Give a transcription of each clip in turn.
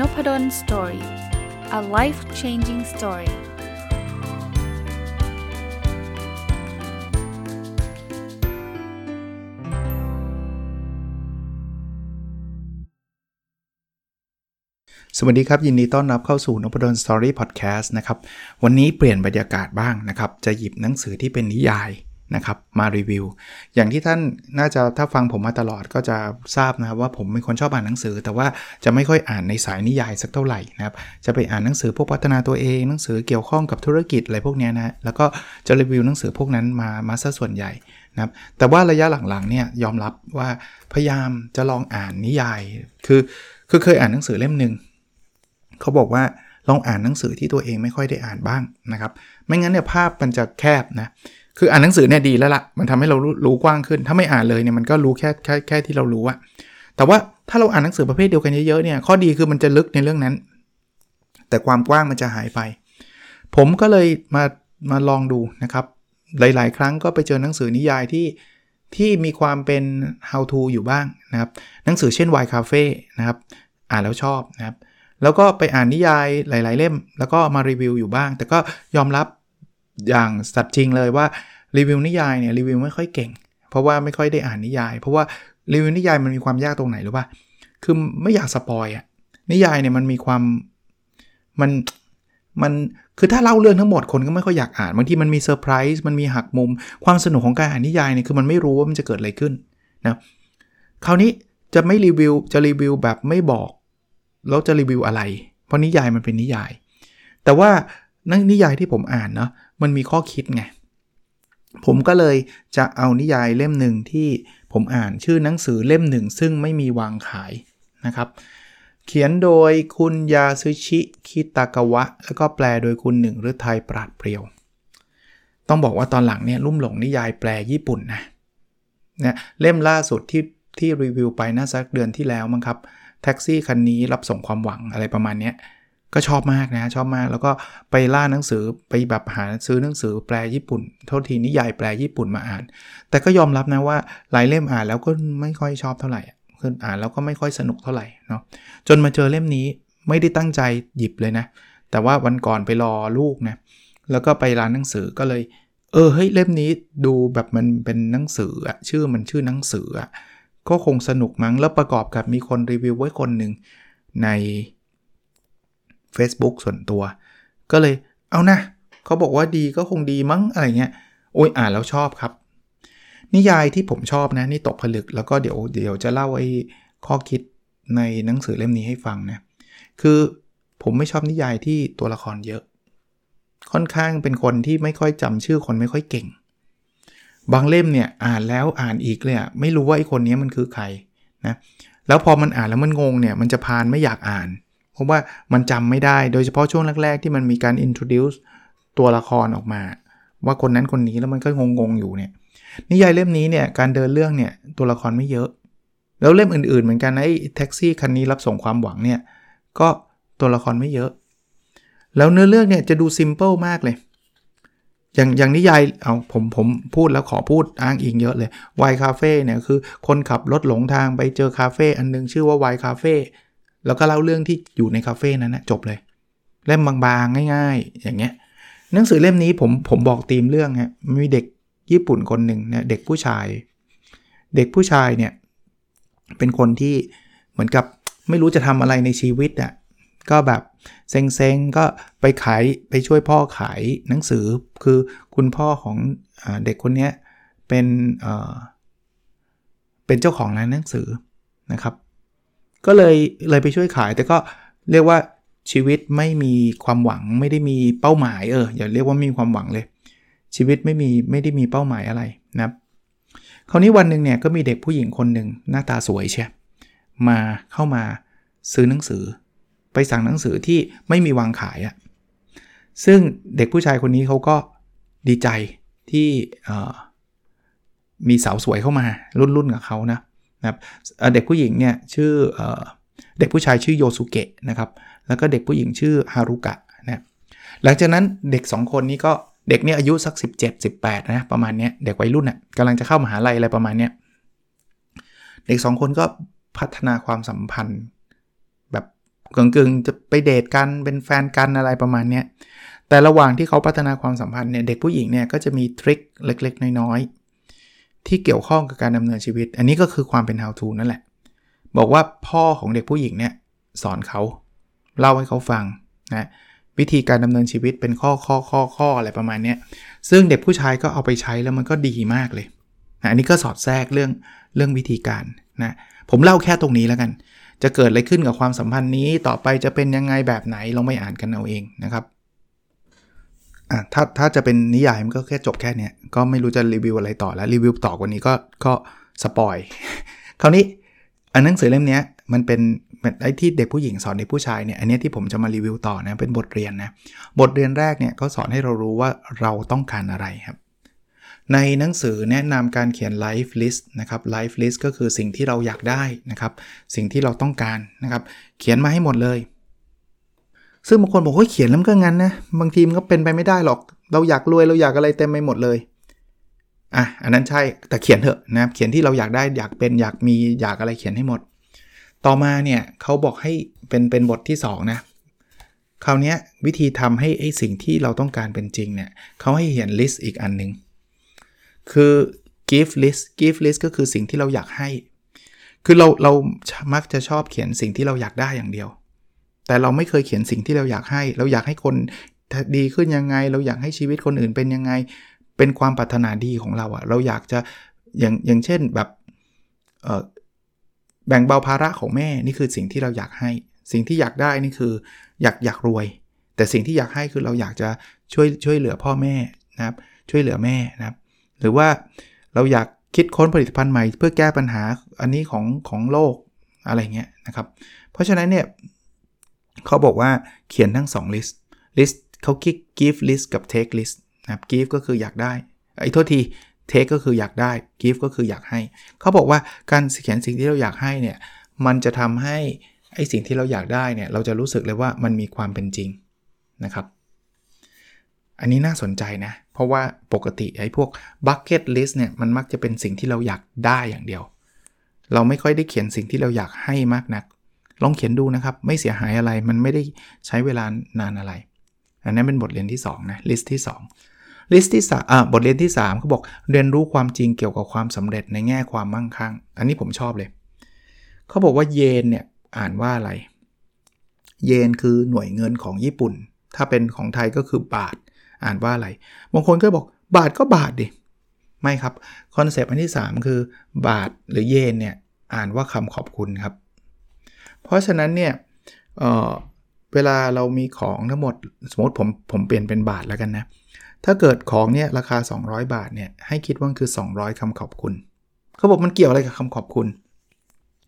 Nopadol Story a life changing story สวัสดีครับ ยินดีต้อนรับเข้าสู่นพดล Story พอดแคสต์นะครับ วันนี้เปลี่ยนบรรยากาศบ้างนะครับ จะหยิบหนังสือที่เป็นนิยาย นะครับมารีวิว อย่างที่ท่านน่าจะถ้าฟังผมมาตลอดก็จะทราบนะครับว่าผมเป็นคนชอบอ่านหนังสือ แต่ว่าจะไม่ค่อยอ่านในสายนิยายสักเท่าไหร่นะครับจะไปอ่านหนังสือพวกพัฒนาตัวเองหนังสือเกี่ยวข้องกับธุรกิจอะไรพวกนี้นะแล้วก็จะรีวิวหนังสือพวกนั้นมามาซะส่วนใหญ่นะครับแต่ว่าระยะหลังๆเนี่ยยอมรับว่าพยายามจะลองอ่านนิยาย คือคือเคยอ่านหนังสือเล่มหนึ่งเขาบอกว่าลองอ่านหนังสือที่ตัวเองไม่ค่อยได้อ่านบ้างนะครับ ไม่งั้นเนี่ยภาพมันจะแคบนะ คืออ่านหนังสือเนี่ยดีแล้วละ่ะ มันทำให้เรารู้กว้างขึ้น ถ้าไม่อ่านเลยเนี่ยมันก็รู้แค่แค่แค่ที่เรารู้อะแต่ว่าถ้าเราอ่านหนังสือประเภทเดียวกันเยอะๆเนี่ย ข้อดีคือมันจะลึกในเรื่องนั้น แต่ความกว้างมันจะหายไป ผมก็เลยมามาลองดูนะครับ หลาย ๆ ครั้งก็ไปเจอหนังสือนิยายที่ที่มีความเป็น how to อยู่บ้างนะครับ หนังสือเช่น Y Cafe นะครับ อ่านแล้วชอบนะครับ แล้วก็ไปอ่านนิยายหลาย ๆ เล่ม แล้วก็มารีวิวอยู่บ้าง แต่ก็ยอมรับ อย่างสัตย์จริงเลยว่ารีวิวนิยายเนี่ยรีวิวไม่ค่อยเก่ง เพราะว่าไม่ค่อยได้อ่านนิยาย เพราะว่ารีวิวนิยายมันมีความยากตรงไหนหรือว่าคือไม่อยาก spoil อะนิยายเนี่ยมันมีความมันมันคือถ้าเล่าเรื่องทั้งหมดคนก็ไม่ค่อยอยากอ่านบางทีมันมีเซอร์ไพรส์มันมีหักมุม ความสนุกของการอ่านนิยายเนี่ยคือมันไม่รู้ว่ามันจะเกิดอะไรขึ้นนะคราวนี้จะไม่รีวิวจะรีวิวแบบไม่บอกแล้วจะรีวิวอะไร เพราะนิยายมันเป็นนิยาย แต่ว่านักนิยายที่ผมอ่านเนาะ มันมีข้อคิดไง ผมก็เลยจะเอานิยายเล่มหนึ่งที่ผมอ่านชื่อหนังสือเล่มหนึ่ง ซึ่งไม่มีวางขายนะครับ เขียนโดยคุณยาซึชิ คิตากาวะ แล้วก็แปลโดยคุณหนึ่งฤทัยปราดเปรียว ต้องบอกว่าตอนหลังเนี่ยลุ่มหลงนิยายแปลญี่ปุ่นนะเนี่ยเล่มล่าสุดที่ที่รีวิวไปน่าสักเดือนที่แล้วมั้งครับแท็กซี่คันนี้รับส่งความหวังอะไรประมาณนี้ ก็ชอบมากนะชอบมากแล้วก็ไปล่าหนังสือไปแบบหาซื้อหนังสือแปลญี่ปุ่น เท่าทีนิยายแปลญี่ปุ่นมาอ่าน แต่ก็ยอมรับนะว่าหลายเล่มอ่านแล้วก็ไม่ค่อยชอบเท่าไหร่คืออ่านแล้วก็ไม่ค่อยสนุกเท่าไหร่เนาะจนมาเจอเล่มนี้ไม่ได้ตั้งใจหยิบเลยนะ แต่ว่าวันก่อนไปรอลูกนะแล้วก็ไปร้านหนังสือก็เลย เออเฮ้ยเล่มนี้ดูแบบมันเป็นหนังสืออะชื่อมันชื่อหนังสืออะก็คงสนุกมั้งแล้วประกอบกับมีคนรีวิวไว้คนหนึ่งใน Facebook ส่วนตัว ก็เลยเอานะเขาบอกว่าดีก็คงดีมั้งอะไรเงี้ยโอ้ยอ่านแล้วชอบครับ นิยายที่ผมชอบนะนี่ตกผลึกแล้วก็เดี๋ยวเดี๋ยวจะเล่าไอ้ข้อคิดในหนังสือเล่มนี้ให้ฟังนะคือผมไม่ชอบนิยายที่ตัวละครเยอะ ค่อนข้างเป็นคนที่ไม่ค่อยจำชื่อคนไม่ค่อยเก่ง บางเล่มเนี่ยอ่านแล้วอ่านอีกเลยไม่รู้ว่าไอ้คนนี้มันคือใครนะแล้วพอมันอ่านแล้วมันงงเนี่ยมันจะพานไม่อยากอ่าน เพราะว่ามันจำไม่ได้โดยเฉพาะช่วงแรก ๆ ที่มันมีการ introduce ตัวละครออกมา ว่าคนนั้นคนนี้แล้วมันก็งงๆอยู่เนี่ยนิยายเล่มนี้เนี่ยการเดินเรื่องเนี่ยตัวละครไม่เยอะ แล้วเล่มอื่นๆ เหมือนกันไอ้แท็กซี่คันนี้รับส่งความหวังเนี่ยก็ตัวละครไม่เยอะ แล้วเนื้อเรื่องเนี่ยจะดูซิมเปิลมากเลย อย่างอย่างนิยายเอาผมผมพูดแล้วขอพูดอ้างอิงเยอะเลย Y Cafe เนี่ยคือคนขับรถหลงทางไปเจอคาเฟ่อันนึงชื่อว่า Y Cafe แล้วก็เล่าเรื่องที่อยู่ในคาเฟ่นั้นนะจบเลย เล่มบางๆ ง่าย ๆ อย่างเงี้ยหนังสือเล่มนี้ผมผมบอกธีมเรื่องฮะมีเด็กญี่ปุ่นคนหนึ่งเนี่ยเด็กผู้ชาย เด็กผู้ชายเนี่ยเป็นคนที่เหมือนกับไม่รู้จะทำอะไรในชีวิตอะ่ะก็แบบเซ็งๆก็ไปขายไปช่วยพ่อขายหนังสือคือคุณพ่อของอเด็กคนนี้เป็นเเป็นเจ้าของร้านหนังสือนะครับ ก็เลยเลยไปช่วยขาย แต่ก็เรียกว่าชีวิตไม่มีความหวังไม่ได้มีเป้าหมายเอออย่าเรียกว่ามีความหวังเลย ชีวิตไม่มีไม่ได้มีเป้าหมายอะไรนะครับคราวนี้วันหนึ่งเนี่ยก็มีเด็กผู้หญิงคนหนึ่งหน้าตาสวยเชียมาเข้ามาซื้อหนังสือ ไปสั่งหนังสือที่ไม่มีวางขายอะซึ่งเด็กผู้ชายคนนี้เขาก็ดีใจที่มีสาวสวยเข้ามารุ่นรุ่นกับเขานะ นะครับเด็กผู้หญิงเนี่ยชื่อเด็กผู้ชายชื่อโยสุเกะนะครับแล้วก็เด็กผู้หญิงชื่อฮารุกะนะหลังจากนั้นเด็ก 2 คนนี้ก็เด็กเนี่ยอายุสัก 17 18นะประมาณนี้เด็กวัยรุ่นนะ่ะกำลังจะเข้ามหาลัยอะไรประมาณนี้เด็ก 2 คนก็พัฒนาความสัมพันธ์ แบบกึ่งๆจะไปเดทกันเป็นแฟนกันอะไรประมาณเนี้ยแต่ระหว่างที่เขาพัฒนาความสัมพันธ์เนี่ยเด็กผู้หญิงเนี่ยก็จะมีทริคเล็กๆ น้อยๆ ที่เกี่ยวข้องกับการดำเนินชีวิต อันนี้ก็คือความเป็น how to นั่นแหละ บอกว่าพ่อของเด็กผู้หญิงเนี่ยสอนเขา เล่าให้เขาฟังนะวิธีการดำเนินชีวิตเป็นข้อข้อข้อข้ออะไรประมาณนี้ซึ่งเด็กผู้ชายก็เอาไปใช้แล้วมันก็ดีมากเลยนะอันนี้ก็สอดแทรกเรื่องเรื่องวิธีการนะผมเล่าแค่ตรงนี้แล้วกัน จะเกิดอะไรขึ้นกับความสัมพันธ์นี้ต่อไปจะเป็นยังไงแบบไหนลองไปอ่านกันเอาเองนะครับ อะถ้าถ้าจะเป็นนิยายมันก็แค่จบแค่เนี้ยก็ไม่รู้จะรีวิวอะไรต่อแล้วรีวิวต่อกว่านี้ก็ก็สปอยคราวนี้อันหนังสือเล่มนี้มันเป็นไอ้ที่เด็กผู้หญิงสอนเด็กผู้ชายเนี่ยอันนี้ที่ผมจะมารีวิวต่อนะเป็นบทเรียนนะบทเรียนแรกเนี่ยเขาสอนให้เรารู้ว่าเราต้องการอะไรครับ ในหนังสือแนะนำการเขียน life list นะครับ life list ก็คือสิ่งที่เราอยากได้นะครับ สิ่งที่เราต้องการนะครับ เขียนมาให้หมดเลย ซึ่งบางคนบอกว่าเขียนแล้วก็งั้นนะ บางทีมันก็เป็นไปไม่ได้หรอก เราอยากรวยเราอยากอะไรเต็มไปหมดเลย อะ อันนั้นใช่ แต่เขียนเถอะนะ เขียนที่เราอยากได้อยากเป็นอยากมีอยากอะไรเขียนให้หมด ต่อมาเนี่ยเขาบอกให้เป็นเป็นบทที่ 2 นะ คราวนี้วิธีทำให้ไอ้สิ่งที่เราต้องการเป็นจริงเนี่ยเขาให้เขียนลิสต์อีกอันหนึ่งคือ give list give list ก็คือสิ่งที่เราอยากให้ คือเราเรามักจะชอบเขียนสิ่งที่เราอยากได้อย่างเดียว แต่เราไม่เคยเขียนสิ่งที่เราอยากให้ เราอยากให้คนดีขึ้นยังไง เราอยากให้ชีวิตคนอื่นเป็นยังไง เป็นความปรารถนาดีของเราอะเราอยากจะอย่างอย่างเช่นแบบแบ่งเบาภาระของแม่นี่คือสิ่งที่เราอยากให้ สิ่งที่อยากได้นี่คืออยากอยากรวย แต่สิ่งที่อยากให้คือเราอยากจะช่วยช่วยเหลือพ่อแม่นะครับ ช่วยเหลือแม่นะครับ หรือว่าเราอยากคิดค้นผลิตภัณฑ์ใหม่ เพื่อแก้ปัญหาอันนี้ของของโลกอะไรเงี้ยนะครับ เพราะฉะนั้นเนี่ย เขาบอกว่าเขียนทั้ง2 list list เขาคิด give list กับ take list นะครับ give ก็คืออยากได้ ไอ้โทษทีเทคก็คืออยากได้ give ก็คืออยากให้ เขาบอกว่าการเขียนสิ่งที่เราอยากให้เนี่ย มันจะทำให้ไอ้สิ่งที่เราอยากได้เนี่ย เราจะรู้สึกเลยว่ามันมีความเป็นจริงนะครับ อันนี้น่าสนใจนะ เพราะว่าปกติไอ้พวก bucket list เนี่ย มันมักจะเป็นสิ่งที่เราอยากได้อย่างเดียว เราไม่ค่อยได้เขียนสิ่งที่เราอยากให้มากนัก ลองเขียนดูนะครับ ไม่เสียหายอะไรมันไม่ได้ใช้เวลานานอะไร อันนั้นเป็นบทเรียนที่2นะ list ที่ 2 ลิสต์ที่สามบทเรียนที่3เขาบอกเรียนรู้ความจริงเกี่ยวกับความสำเร็จในแง่ความมั่งคั่ง อันนี้ผมชอบเลยเขาบอกว่าเยนเนี่ยอ่านว่าอะไร เยนคือหน่วยเงินของญี่ปุ่น ถ้าเป็นของไทยก็คือบาทอ่านว่าอะไรบางคนก็บอกบาทก็บาทดิไม่ครับคอนเซปต์อันที่ 3 คือบาทหรือเยนเนี่ยอ่านว่าคำขอบคุณครับ เพราะฉะนั้นเนี่ยเวลาเรามีของทั้งหมดสมมติผมผมเปลี่ยนเป็นบาทแล้วกันนะ ถ้าเกิดของเนี่ยราคา 200 บาทเนี่ยให้คิดว่าคือ 200คำขอบคุณ เขาบอกมันเกี่ยวอะไรกับคำขอบคุณ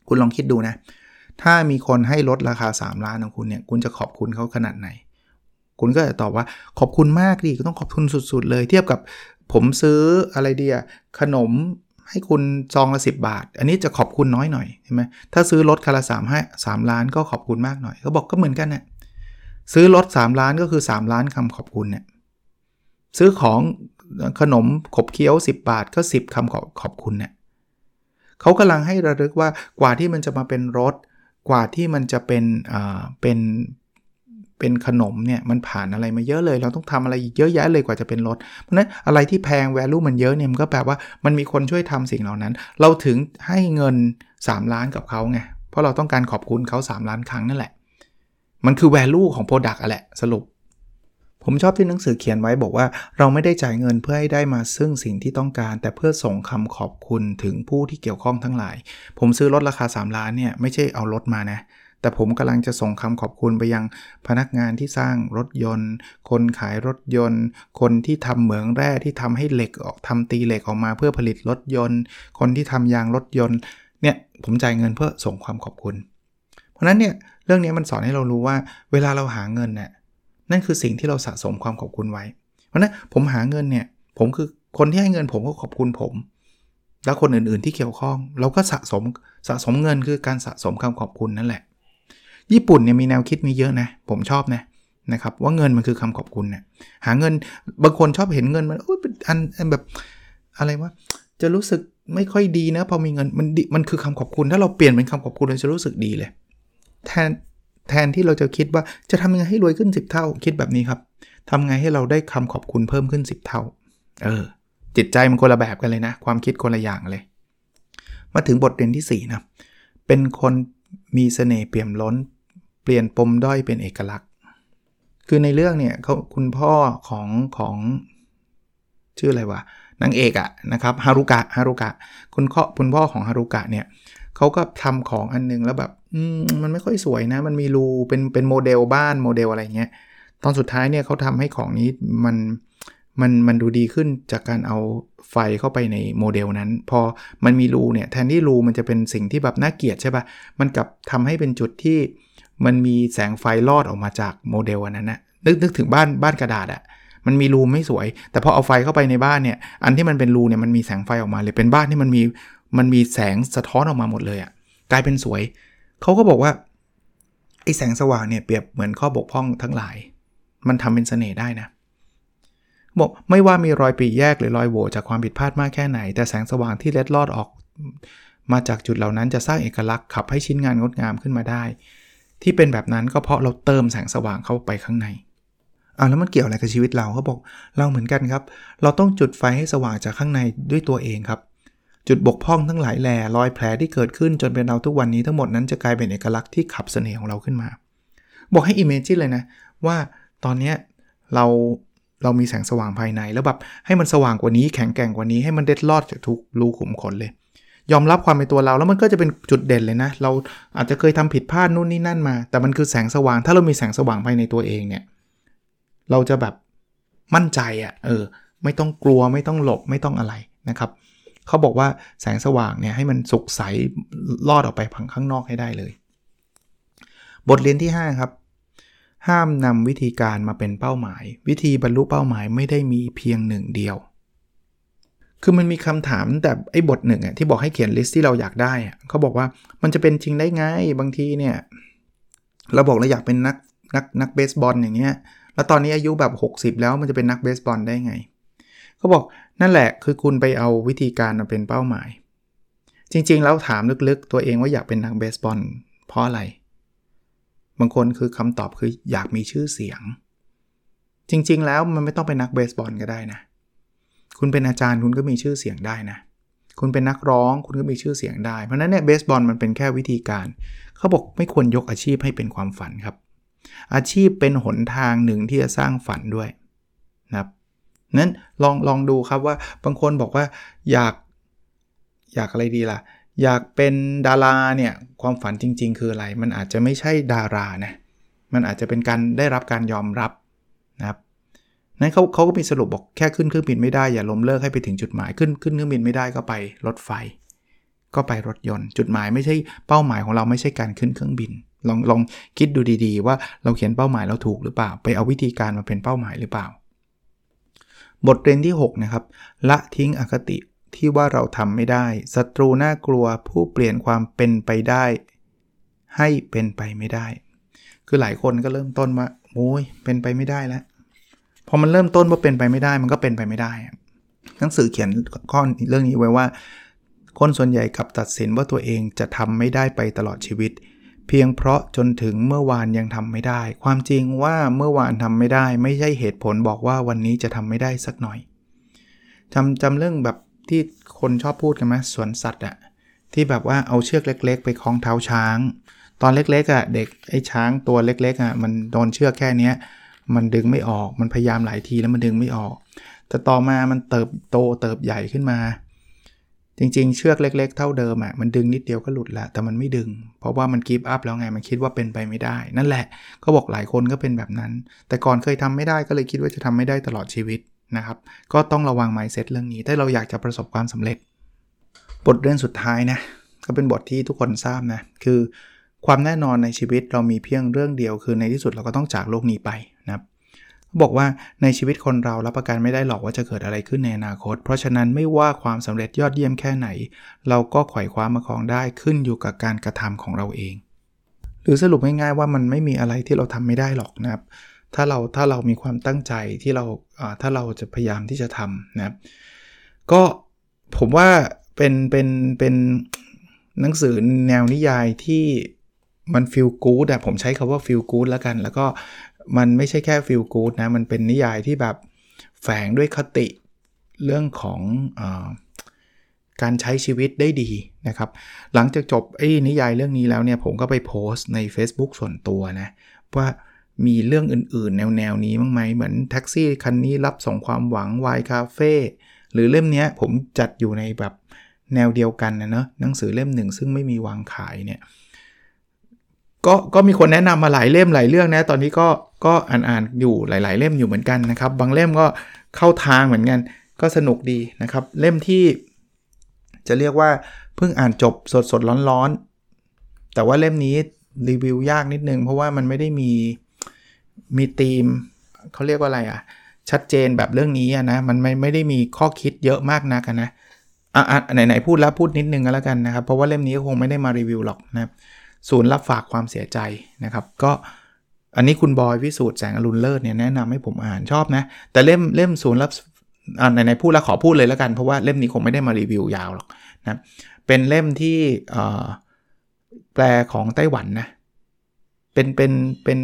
คุณลองคิดดูนะ ถ้ามีคนให้รถราคา 3 ล้านของคุณเนี่ยคุณจะขอบคุณเขาขนาดไหน คุณก็จะตอบว่าขอบคุณมากดิก็ต้องขอบคุณสุด ๆ เลย เทียบกับผมซื้ออะไรเดียขนม ให้คุณซองละสิบาท อันนี้จะขอบคุณน้อยหน่อยใช่ไหมถ้าซื้อรถคันละสามห้าสามล้านก็ขอบคุณมากหน่อยเขาบอกก็เหมือนกันนะ่ยซื้อรถ3ล้านก็คือ 3 ล้านคำขอบคุณเนี่ยซื้อของขนมขบเคี้ยว 10 บาทก็ 10คำขอขอบคุณเนี่ยเขากำลังให้ระลึกว่ากว่าที่มันจะมาเป็นรถ กว่าที่มันจะเป็นอ่าเป็น เป็นขนมเนี่ยมันผ่านอะไรมาเยอะเลย เราต้องทำอะไรเยอะแยะเลยกว่าจะเป็นรถ เพราะนั้นอะไรที่แพง value มันเยอะเนี่ยมันก็แปลว่ามันมีคนช่วยทำสิ่งเหล่านั้น เราถึงให้เงิน 3 ล้านกับเขาไง เพราะเราต้องการขอบคุณเขา 3 ล้านครั้งนั่นแหละ มันคือ value ของ product อะแหละสรุป ผมชอบที่หนังสือเขียนไว้บอกว่า เราไม่ได้จ่ายเงินเพื่อให้ได้มาซึ่งสิ่งที่ต้องการ แต่เพื่อส่งคำขอบคุณถึงผู้ที่เกี่ยวข้องทั้งหลาย ผมซื้อรถราคา 3 ล้านเนี่ยไม่ใช่เอารถมานะ แต่ผมกำลังจะส่งคำขอบคุณไปยังพนักงานที่สร้างรถยนต์ คนขายรถยนต์ คนที่ทำเหมืองแร่ที่ทำให้เหล็กออกทำตีเหล็กออกมาเพื่อผลิตรถยนต์ คนที่ทำยางรถยนต์ เนี่ยผมจ่ายเงินเพื่อส่งความขอบคุณ เพราะนั้นเนี่ยเรื่องนี้มันสอนให้เรารู้ว่า เวลาเราหาเงินเนี่ยนั่นคือสิ่งที่เราสะสมความขอบคุณไว้ เพราะนั้นผมหาเงินเนี่ยผมคือคนที่ให้เงินผมก็ขอบคุณผม แล้วคนอื่นๆที่เกี่ยวข้อง เราก็สะสมสะสมเงินคือการสะสมคำขอบคุณนั่นแหละ ญี่ปุ่นเนี่ยมีแนวคิดมีเยอะนะ ผมชอบนะนะครับว่าเงินมันคือคำขอบคุณเนะี่ยหาเงินบางคนชอบเห็นเงินมันโอ้ยเป็นอันแบบอะไรวะจะรู้สึกไม่ค่อยดีนะพอมีเงินมันมันคือคำขอบคุณ ถ้าเราเปลี่ยนเป็นคำขอบคุณเราจะรู้สึกดีเลยแทนแทนที่เราจะคิดว่าจะทำยังไงให้รวยขึ้น 10 เท่า คิดแบบนี้ครับทำไงให้เราได้คำขอบคุณเพิ่มขึ้น 10 เท่า เออ จิตใจมันคนละแบบกันเลยนะ ความคิดคนละอย่างเลย มาถึงบทเรียนที่4นะเป็นคนมีเสน่ห์เปี่ยมล้น ปลี่ยนปมด้อยเป็นเอกลักษณ์ คือในเรื่องเนี่ยเขาคุณพ่อของของชื่ออะไรวะนางเอกอะนะครับฮารุกะฮารุกะคุณพ่อคุณพ่อของฮารุกะเนี่ยเขาก็ทำของอันนึงแล้วแบบมันไม่ค่อยสวยนะ มันมีรูเป็นเป็นโมเดลบ้านโมเดลอะไรเงี้ยตอนสุดท้ายเนี่ยเขาทำให้ของนี้มันมันมันดูดีขึ้นจากการเอาไฟเข้าไปในโมเดลนั้น พอมันมีรูเนี่ยแทนที่รูมันจะเป็นสิ่งที่แบบน่าเกลียดใช่ปะ่ะมันกลับทำให้เป็นจุดที่ มันมีแสงไฟลอดออกมาจากโมเดลอันนั้นนะนึกนึกถึงบ้านบ้านกระดาษอะมันมีรูไม่สวย แต่พอเอาไฟเข้าไปในบ้านเนี่ย อันที่มันเป็นรูเนี่ยมันมีแสงไฟออกมาเลย เป็นบ้านที่มันมีมันมีแสงสะท้อนออกมาหมดเลยอะ่ะกลายเป็นสวย เขาก็บอกว่าไอ้แสงสว่างเนี่ยเปรียบเหมือนข้อบกพร่องทั้งหลาย มันทำเป็นเสน่ห์ได้นะบอกไม่ว่ามีรอยปีแยกหรือรอยโหว่จากความผิดพลาดมากแค่ไหน แต่แสงสว่างที่เล็ดลอดออก มาจากจุดเหล่านั้นจะสร้างเอกลักษณ์ขับให้ชิ้นงานงดงามขึ้นมาได้ ที่เป็นแบบนั้นก็เพราะเราเติมแสงสว่างเข้าไปข้างในอ่าแล้วมันเกี่ยวอะไรกับชีวิตเราเขาบอกเราเหมือนกันครับ เราต้องจุดไฟให้สว่างจากข้างในด้วยตัวเองครับ จุดบกพร่องทั้งหลายแหล่รอยแผลที่เกิดขึ้นจนเป็นเราทุกวันนี้ทั้งหมดนั้นจะกลายเป็นเอกลักษณ์ที่ขับเสน่ห์ของเราขึ้นมา บอกให้ imagine เลยนะ ว่าตอนนี้เราเรามีแสงสว่างภายในแล้วแบบให้มันสว่างกว่านี้แข็งแกร่งกว่านี้ให้มันเล็ดลอดจากทุกรูขุมขนเลย ยอมรับความเป็นตัวเราแล้วมันก็จะเป็นจุดเด่นเลยนะ เราอาจจะเคยทำผิดพลาดนู่นนี่นั่นมา แต่มันคือแสงสว่าง ถ้าเรามีแสงสว่างภายในตัวเองเนี่ย เราจะแบบมั่นใจอะ่ะ เออ ไม่ต้องกลัวไม่ต้องหลบไม่ต้องอะไรนะครับเขาบอกว่าแสงสว่างเนี่ยให้มันสุกใสลอดออกไปพังข้างนอกให้ได้เลย บทเรียนที่ 5 ครับ ห้ามนำวิธีการมาเป็นเป้าหมาย วิธีบรรลุเป้าหมายไม่ได้มีเพียงหนึ่งเดียว คือมันมีคำถามแต่ไอ้บทหนึ่งอะที่บอกให้เขียนลิสต์ที่เราอยากได้เขาบอกว่ามันจะเป็นจริงได้ไงบางทีเนี่ยเราบอกเราอยากเป็นนักนักนักเบสบอลอย่างเงี้ยแล้วตอนนี้อายุแบบ 60 แล้วมันจะเป็นนักเบสบอลได้ไงเขาบอกนั่นแหละคือคุณไปเอาวิธีการมาเป็นเป้าหมาย จริงๆ แล้วถามลึกๆ ตัวเองว่าอยากเป็นนักเบสบอลเพราะอะไร บางคนคือคำตอบคืออยากมีชื่อเสียง จริงๆ แล้วมันไม่ต้องเป็นนักเบสบอลก็ได้นะ คุณเป็นอาจารย์คุณก็มีชื่อเสียงได้นะ คุณเป็นนักร้องคุณก็มีชื่อเสียงได้ เพราะนั้นเนี่ยเบสบอลมันเป็นแค่วิธีการ เขาบอกไม่ควรยกอาชีพให้เป็นความฝันครับ อาชีพเป็นหนทางหนึ่งที่จะสร้างฝันด้วยนะครับนั้นลองลองดูครับว่าบางคนบอกว่าอยากอยากอะไรดีล่ะ อยากเป็นดาราเนี่ยความฝันจริง ๆ คืออะไร มันอาจจะไม่ใช่ดารานะมันอาจจะเป็นการได้รับการยอมรับนะครับ นั้นเขาเขาก็มีสรุปบอกแค่ขึ้นเครื่องบินไม่ได้อย่าล้มเลิกให้ไปถึงจุดหมายขึ้นขึ้นเครื่องบินไม่ได้ก็ไปรถไฟ ก็ไปรถยนต์ จุดหมายไม่ใช่เป้าหมายของเราไม่ใช่การขึ้นเครื่องบิน ลองลองคิดดูดีๆ ว่าเราเขียนเป้าหมายเราถูกหรือเปล่า ไปเอาวิธีการมาเป็นเป้าหมายหรือเปล่า บทเรียนที่ 6 นะครับ ละทิ้งอคติที่ว่าเราทำไม่ได้ศัตรูน่ากลัวผู้เปลี่ยนความเป็นไปได้ ให้เป็นไปไม่ได้ คือหลายคนก็เริ่มต้นว่าโอ้ยเป็นไปไม่ได้แล้ว พอมันเริ่มต้นว่าเป็นไปไม่ได้มันก็เป็นไปไม่ได้ หนังสือเขียนข้อเรื่องนี้ไว้ว่า คนส่วนใหญ่กับตัดสินว่าตัวเองจะทำไม่ได้ไปตลอดชีวิต เพียงเพราะจนถึงเมื่อวานยังทำไม่ได้ ความจริงว่าเมื่อวานทำไม่ได้ ไม่ใช่เหตุผลบอกว่าวันนี้จะทำไม่ได้สักหน่อยจำจำเรื่องแบบที่คนชอบพูดกันไหมสวนสัตว์อะที่แบบว่าเอาเชือกเล็ก ๆ ไปคล้องเท้าช้าง ตอนเล็กๆอะเด็กไอ้ช้างตัวเล็กๆอะมันโดนเชือกแค่เนี้ย มันดึงไม่ออก มันพยายามหลายทีแล้วมันดึงไม่ออก แต่ต่อมามันเติบโตเติบใหญ่ขึ้นมา จริงๆ เชือกเล็ก ๆ เท่าเดิมอะ มันดึงนิดเดียวก็หลุดล้วแต่มันไม่ดึง เพราะว่ามันกีบอัพแล้วไง มันคิดว่าเป็นไปไม่ได้ นั่นแหละ ก็บอกหลายคนก็เป็นแบบนั้น แต่ก่อนเคยทำไม่ได้ก็เลยคิดว่าจะทำไม่ได้ตลอดชีวิตนะครับ ก็ต้องระวังไมซ์เซ็ตเรื่องนี้ ถ้าเราอยากจะประสบความสำเร็จ บทเรียนสุดท้ายนะ ก็เป็นบทที่ทุกคนทราบนะ คือความแน่นอนในชีวิตเรามีเพียงเรื่องเดียวคือในที่สุดเราก็ต้องจากโลกนี้ไป บอกว่าในชีวิตคนเรารับประกันไม่ได้หรอกว่าจะเกิดอะไรขึ้นในอนาคต เพราะฉะนั้นไม่ว่าความสำเร็จยอดเยี่ยมแค่ไหน เราก็ไขว่คว้ามาของได้ขึ้นอยู่กับการกระทำของเราเอง หรือสรุปง่ายๆว่ามันไม่มีอะไรที่เราทำไม่ได้หรอกนะครับ ถ้าเราถ้าเรามีความตั้งใจที่เราถ้าเราจะพยายามที่จะทำนะครับ ก็ผมว่าเป็นเป็นเป็นหนังสือแนวนิยายที่มันฟีลกู๊ดอะผมใช้คาว่าฟีลกู๊ดแล้วกัน แล้วก็ มันไม่ใช่แค่ฟีลกู๊ดนะ มันเป็นนิยายที่แบบแฝงด้วยคติเรื่องของอการใช้ชีวิตได้ดีนะครับ หลังจากจบไอ้นิยายเรื่องนี้แล้วเนี่ย ผมก็ไปโพสต์ใน Facebook ส่วนตัวนะ ว่ามีเรื่องอื่นๆ แนวแนวนี้บ้างไหมเหมือนแท็กซี่คันนี้รับส่งความหวังวายคาเฟ่หรือเล่มนี้ผมจัดอยู่ในแบบแนวเดียวกันนะเนาะหนังสือเล่มหนึ่งซึ่งไม่มีวางขายเนี่ย ก็ก็มีคนแนะนำมาหลายเล่มหลายเรื่องนะ ตอนนี้ก็ก็อ่านอ่านอยู่หลาย ๆ เล่มอยู่เหมือนกันนะครับ บางเล่มก็เข้าทางเหมือนกัน ก็สนุกดีนะครับ เล่มที่ จะเรียกว่าเพิ่งอ่านจบสดสดร้อนๆ แต่ว่าเล่มนี้รีวิวยากนิดนึง เพราะว่ามันไม่ได้มีมีธีมเขาเรียกว่าอะไรอะ่ะ ชัดเจนแบบเรื่องนี้นะ มันไม่ไม่ได้มีข้อคิดเยอะมากนักนะอะไหนไหนพูดแล้วพูดนิดนึงก็แล้วกันนะครับ เพราะว่าเล่มนี้คงไม่ได้มารีวิวหรอกนะครับ ศูนย์รับฝากความเสียใจนะครับ ก็อันนี้คุณบอยวิสูตรแสงอรุณเลิศเนี่ยแนะนำให้ผมอ่านชอบนะ แต่เล่มเล่มศูนย์รับอ่าไหนๆพูดแล้วขอพูดเลยแล้วกัน เพราะว่าเล่มนี้คงไม่ได้มารีวิวยาวหรอกนะเป็นเล่มที่แปลของไต้หวันนะเป็นเป็นเป็น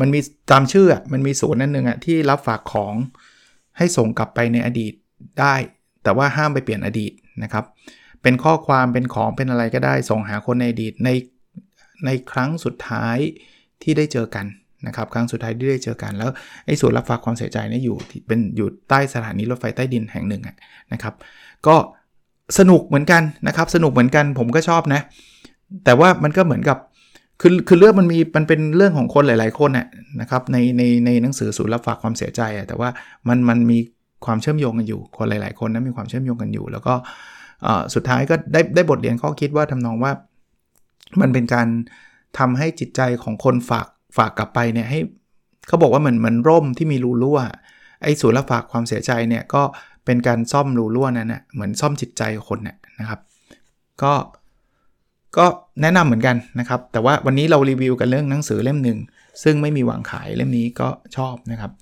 มันมีตามชื่ออะมันมีศูนย์นั่นหนึ่งอะที่รับฝากของให้ส่งกลับไปในอดีตได้ แต่ว่าห้ามไปเปลี่ยนอดีตนะครับ เป็นข้อความเป็นของเป็นอะไรก็ได้ส่งหาคนในอดีตในในครั้งสุดท้ายที่ได้เจอกันนะครับครั้งสุดท้ายที่ได้เจอกันแล้วไอ้ส่วนรับฝากความเสียใจนี่อยู่เป็นอยู่ใต้สถานีรถไฟใต้ดินแห่งหนึ่งนะครับ ก็สนุกเหมือนกันนะครับ สนุกเหมือนกันผมก็ชอบนะ แต่ว่ามันก็เหมือนกับคือคือเรื่องมันมีมันเป็นเรื่องของคนหลาย ๆ คนน่ยนะครับในในในหนังสือสูตรรับฝากความเสียใจอะแต่ว่ามันมันมีความเชื่อมโยงกันอยู่คนหลาย ๆ คนนะมีความเชื่อมโยงกันอยู่ แล้วก็ สุดท้ายก็ได้ได้บทเรียนข้อคิดว่าทำนองว่า มันเป็นการทำให้จิตใจของคนฝากฝากกลับไปเนี่ยให้เขาบอกว่าเหมือนเหมือนร่มที่มีรูรั่วไอ้ศูนย์รับฝากความเสียใจเนี่ยก็เป็นการซ่อมรูรั่วนั้นนะเหมือนซ่อมจิตใจคนเนี่ยนะครับ ก็ก็แนะนำเหมือนกันนะครับ แต่ว่าวันนี้เรารีวิวกันเรื่องหนังสือเล่มหนึ่งซึ่งไม่มีวางขายเล่มนี้ก็ชอบนะครับ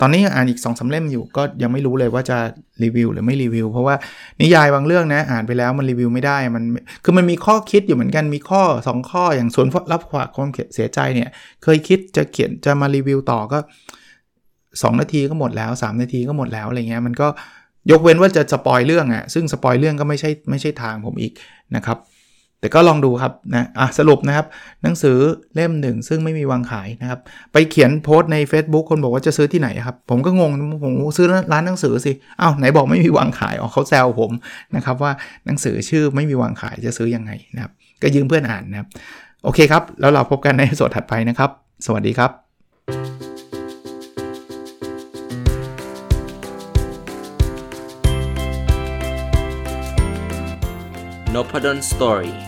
ตอนนี้อ่านอีก2อสาเล่มอยู่ก็ยังไม่รู้เลยว่าจะรีวิวหรือไม่รีวิว เพราะว่านิยายบางเรื่องนะอ่านไปแล้วมันรีวิวไม่ได้มันคือมันมีข้อคิดอยู่เหมือนกันมีข้อ 2 ข้ออย่างส่วนรับขวาความเสียใจเนี่ย เคยคิดจะเขียนจะมารีวิวต่อก็ 2 นาทีก็หมดแล้ว 3 นาทีก็หมดแล้วอะไรเงี้ยมันก็ยกเว้นว่าจะสปอยเรื่องอะ่ะซึ่งสปอยเรื่องก็ไม่ใช่ไม่ใช่ทางผมอีกนะครับ แต่ก็ลองดูครับนะอะสรุปนะครับ หนังสือเล่มหนึ่งซึ่งไม่มีวางขายนะครับ ไปเขียนโพสต์ใน Facebook คนบอกว่าจะซื้อที่ไหนครับ ผมก็งง ผมซื้อร้านหนังสือสิอ้าวไหนบอกไม่มีวางขายอ๋อเขาแซวผมนะครับว่าหนังสือชื่อไม่มีวางขายจะซื้อยังไงนะครับ ก็ยืมเพื่อนอ่านนะครับ โอเคครับ แล้วเราพบกันในสวดถัดไปนะครับ สวัสดีครับ n o p a d o n Story